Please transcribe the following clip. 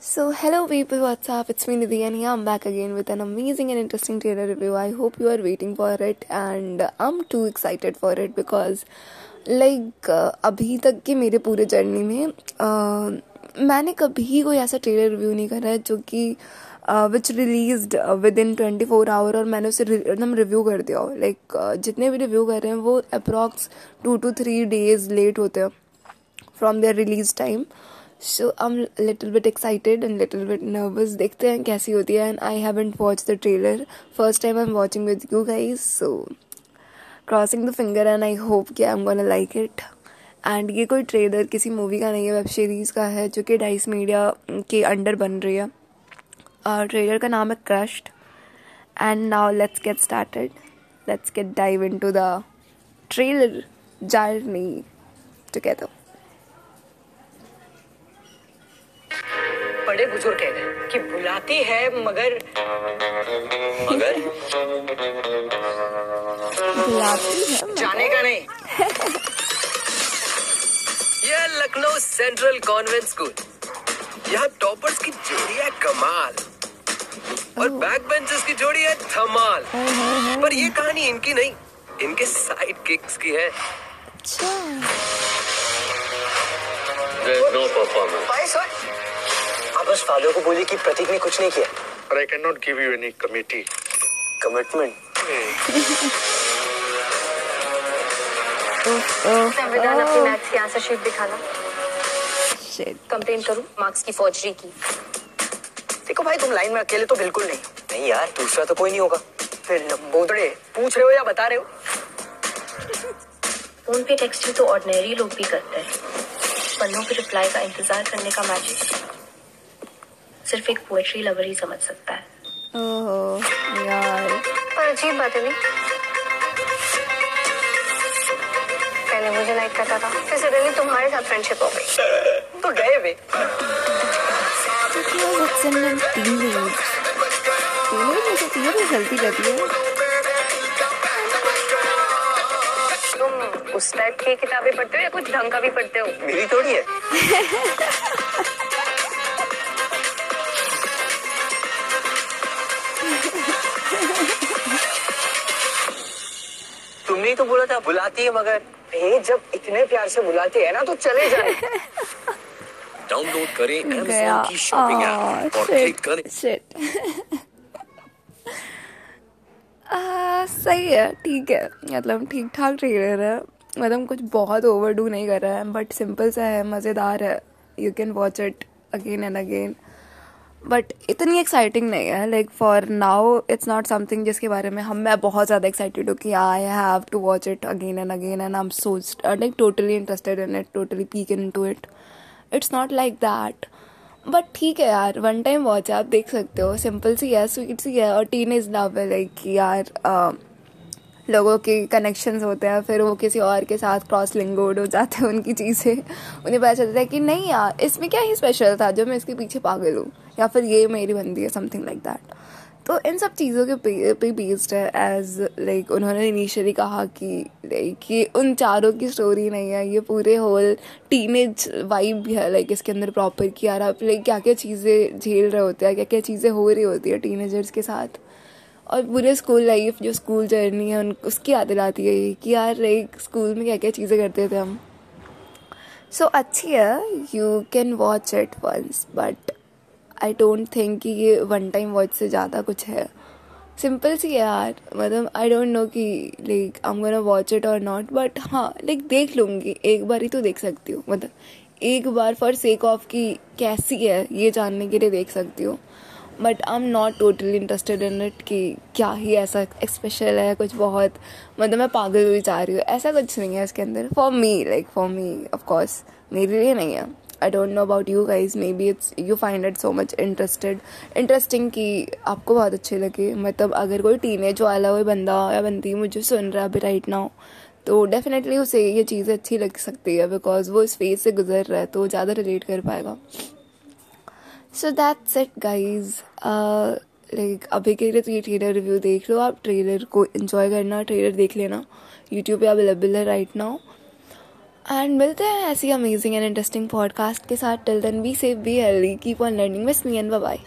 So, hello people, what's up? It's me Nidhi, and here I'm back again with an amazing and interesting trailer review. I hope you are waiting for it, and I'm too excited for it because, like, uh, अभी तक के मेरे पूरे journey में uh, मैंने कभी कोई ऐसा ट्रेलर रिव्यू नहीं करा है जो कि which release within twenty four hour और मैंने उसे एकदम रिव्यू कर दिया हो लाइक like, uh, जितने भी रिव्यू कर रहे हैं वो approx two two three days late होते हैं from there release time so I am little bit excited and little bit nervous देखते हैं कैसी होती है and I haven't watch the trailer first time I am watching with you guys so crossing the finger and I hope कि I am gonna like it and ये कोई trailer किसी movie का नहीं है वेब सीरीज़ का है, जो कि डाइस मीडिया के अंडर बन रही है। ट्रेलर का नाम है crushed and now let's get started let's get dive in to the trailer journey together बड़े बुज़ुर्ग कह गए कि बुलाती है मगर मगर? बुलाती है जाने का नहीं। यह लखनऊ सेंट्रल कॉन्वेंट स्कूल। यहाँ टॉपर्स की जोड़ी है कमाल और बैक बेंचर्स की जोड़ी है धमाल। पर ये कहानी इनकी नहीं इनके साइड किक्स की है। अच्छा। भाई सर आप उस फादर को बोलिए कि प्रतीक ने कुछ नहीं किया। But I cannot give you any committee. Commitment संविधान अपनी मैथ्स की आंसर शीट दिखाना। शिट कंप्लेन करूँ मार्क्स की फोर्जरी की? देखो भाई तुम लाइन में अकेले तो बिल्कुल नहीं। नहीं यार दूसरा तो कोई नहीं होगा। फिर लंबोदड़े पूछ रहे हो या बता रहे हो? फ़ोन पे टेक्स्ट तो ऑर्डिनरी लोग भी करते हैं। पन्नों पे रिप्लाई का इंतज़ार करने का मैजिक सिर्फ़ एक पोएट्री लवर ही समझ सकता है। ओह यार। पर अजीब बात है नहीं पहले मुझे लाइक करता था फिर सडनली तुम्हारे साथ फ्रेंडशिप हो गई। तो गए वे में है उस टाइप की किताबें पढ़ते हो या कुछ ढंग का भी पढ़ते हो? मेरी थोड़ी है। तो बोला था बुलाती है मगर ये जब इतने प्यार से बुलाते हैं ना तो चले जाए। डाउनलोड करें Amazon की शॉपिंग ऐप और क्लिक करें। शिट सही है ठीक है। मतलब ठीक ठाक ट्रेलर है। मतलब कुछ बहुत ओवरडू नहीं कर रहा है बट सिंपल सा है मज़ेदार है। You can watch it again and again but इतनी एक्साइटिंग नहीं है like for now it's not something जिसके बारे में हम मैं बहुत ज़्यादा एक्साइटेड हूँ कि I have to watch it again and again and I am so like totally interested in it totally peek into it it's not like that but ठीक है यार वन टाइम वॉच है आप देख सकते हो सिंपल सी है स्वीट सी है और टीन इज़ लव है लाइक यार अ, लोगों के कनेक्शंस होते हैं फिर वो किसी और के साथ क्रॉस लिंगोड हो जाते हैं उनकी चीज़ें। उन्हें पता चलता है कि नहीं यार इसमें क्या ही स्पेशल था जो मैं इसके पीछे पागल हूँ? या फिर ये मेरी बंदी है समथिंग लाइक दैट तो इन सब चीज़ों के पे, बेस्ड है एज लाइक उन्होंने इनिशियली कहा कि लाइक ये उन चारों की स्टोरी नहीं है ये पूरे होल टीनेज वाइब भी है लाइक इसके अंदर प्रॉपर कि यार आप लाइक क्या क्या चीज़ें झेल रहे होते हैं क्या क्या चीज़ें हो रही होती है टीनेजर्स के साथ। और पूरे स्कूल लाइफ जो स्कूल जर्नी है उन उसकी याद दिलाती है कि यार लाइक स्कूल में क्या क्या चीज़ें करते थे हम। सो so, अच्छी है you can watch it once but I don't think कि ये वन टाइम वॉच से ज़्यादा कुछ है। सिंपल सी है यार मतलब आई डोंट नो कि like I am gonna watch it और नॉट बट हाँ लाइक देख लूँगी एक बार ही तो देख सकती हूँ मतलब एक बार फॉर सेक ऑफ़ की कैसी है ये जानने के लिए देख सकती हूँ। But I am not totally interested in it कि क्या ही ऐसा स्पेशल है, कुछ बहुत मतलब मैं पागल हुई जा रही हूँ। ऐसा कुछ नहीं है इसके अंदर। For me like for me of course मेरे लिए नहीं है। I don't know about you guys maybe it's you find it so much interested interesting कि आपको बहुत अच्छे लगे। मतलब अगर कोई टीन एज वाला, कोई बंदा या बंदी मुझे सुन रहा है अभी राइट नाउ तो डेफिनेटली उसे ये चीज़ें अच्छी लग सकती है बिकॉज़ वो इस फ़ेज़ से गुजर रहा है तो ज़्यादा रिलेट कर पाएगा। So that's it guys like अभी के लिए तो ये ट्रेलर रिव्यू देख लो आप। ट्रेलर को इन्जॉय करना ट्रेलर देख लेना। यूट्यूब पे अवेलेबल है राइट नाउ एंड मिलते हैं ऐसी अमेजिंग एंड इंटरेस्टिंग पॉडकास्ट के साथ। Till then be safe be healthy keep on learning miss me and bye